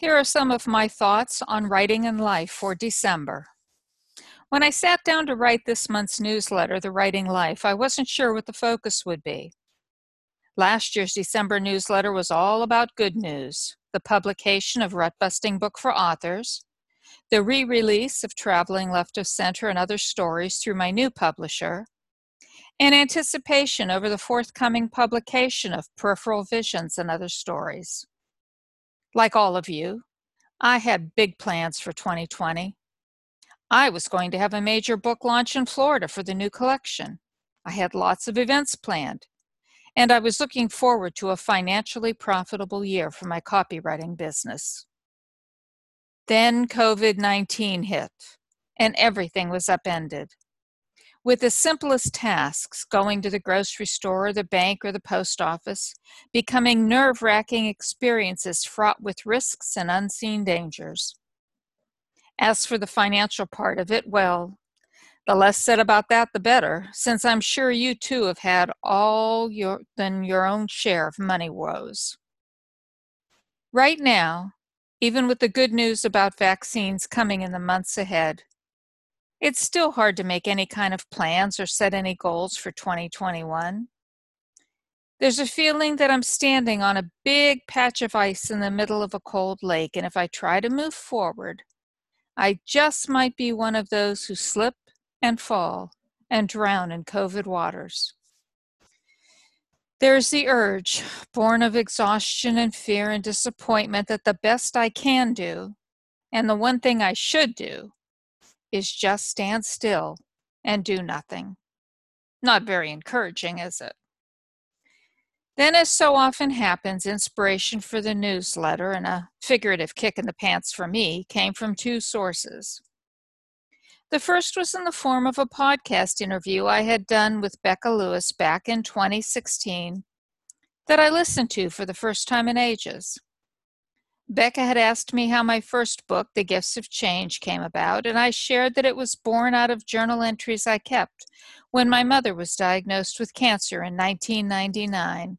Here are some of my thoughts on writing and life for December. When I sat down to write this month's newsletter, The Writing Life, I wasn't sure what the focus would be. Last year's December newsletter was all about good news the publication of Rut Busting Book for Authors, the re release of Traveling Left of Center and other stories through my new publisher, and anticipation over the forthcoming publication of Peripheral Visions and other stories. Like all of you, I had big plans for 2020. I was going to have a major book launch in Florida for the new collection. I had lots of events planned, and I was looking forward to a financially profitable year for my copywriting business. Then COVID 19 hit, and everything was upended with the simplest tasks, going to the grocery store, or the bank, or the post office, becoming nerve wracking experiences fraught with risks and unseen dangers. As for the financial part of it, well, the less said about that, the better, since I'm sure you too have had all your than your own share of money woes. Right now, even with the good news about vaccines coming in the months ahead, it's still hard to make any kind of plans or set any goals for 2021. There's a feeling that I'm standing on a big patch of ice in the middle of a cold lake, and if I try to move forward, I just might be one of those who slip and fall and drown in COVID waters. There's the urge, born of exhaustion and fear and disappointment, that the best I can do, and the one thing I should do, is just stand still and do nothing. Not very encouraging, is it? Then, as so often happens, inspiration for the newsletter and a figurative kick in the pants for me came from two sources. The first was in the form of a podcast interview I had done with Becca Lewis back in 2016 that I listened to for the first time in ages. Becca had asked me how my first book, The Gifts of Change, came about, and I shared that it was born out of journal entries I kept when my mother was diagnosed with cancer in 1999,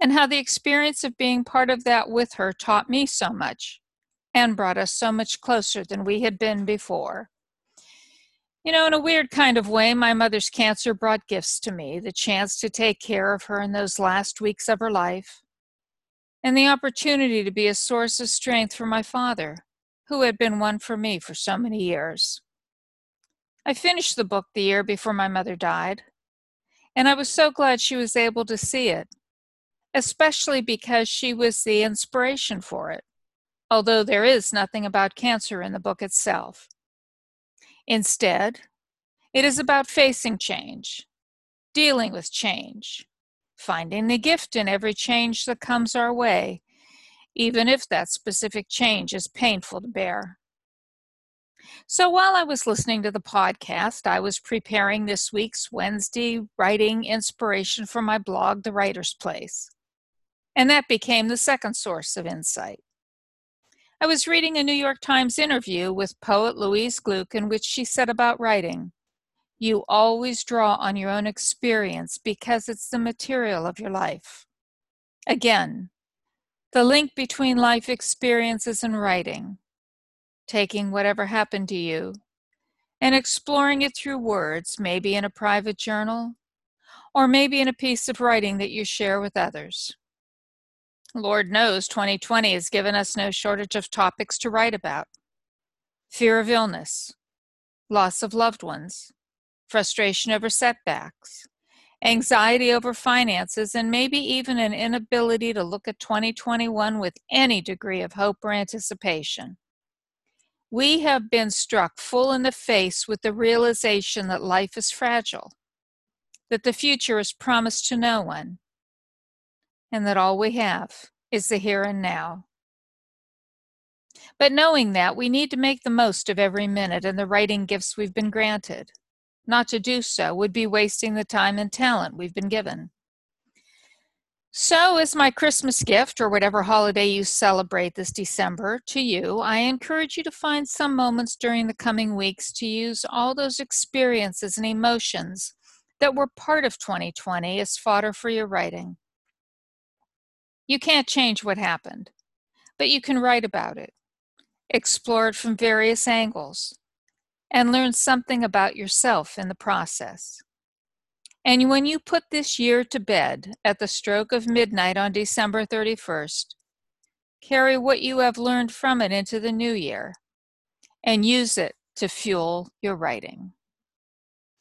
and how the experience of being part of that with her taught me so much and brought us so much closer than we had been before. You know, in a weird kind of way, my mother's cancer brought gifts to me the chance to take care of her in those last weeks of her life and the opportunity to be a source of strength for my father, who had been one for me for so many years. I finished the book the year before my mother died, and I was so glad she was able to see it, especially because she was the inspiration for it, although there is nothing about cancer in the book itself. Instead, it is about facing change, dealing with change, finding the gift in every change that comes our way, even if that specific change is painful to bear. So while I was listening to the podcast, I was preparing this week's Wednesday writing inspiration for my blog, The Writer's Place. And that became the second source of insight. I was reading a New York Times interview with poet Louise Glück in which she said about writing you always draw on your own experience because it's the material of your life. Again, the link between life experiences and writing, taking whatever happened to you and exploring it through words, maybe in a private journal, or maybe in a piece of writing that you share with others. Lord knows 2020 has given us no shortage of topics to write about fear of illness, loss of loved ones, frustration over setbacks, anxiety over finances, and maybe even an inability to look at 2021 with any degree of hope or anticipation. We have been struck full in the face with the realization that life is fragile, that the future is promised to no one, and that all we have is the here and now. But knowing that, we need to make the most of every minute and the writing gifts we've been granted. Not to do so would be wasting the time and talent we've been given. So, as my Christmas gift or whatever holiday you celebrate this December to you, I encourage you to find some moments during the coming weeks to use all those experiences and emotions that were part of 2020 as fodder for your writing. You can't change what happened, but you can write about it, explore it from various angles, and learn something about yourself in the process. And when you put this year to bed at the stroke of midnight on December 31st, carry what you have learned from it into the new year and use it to fuel your writing.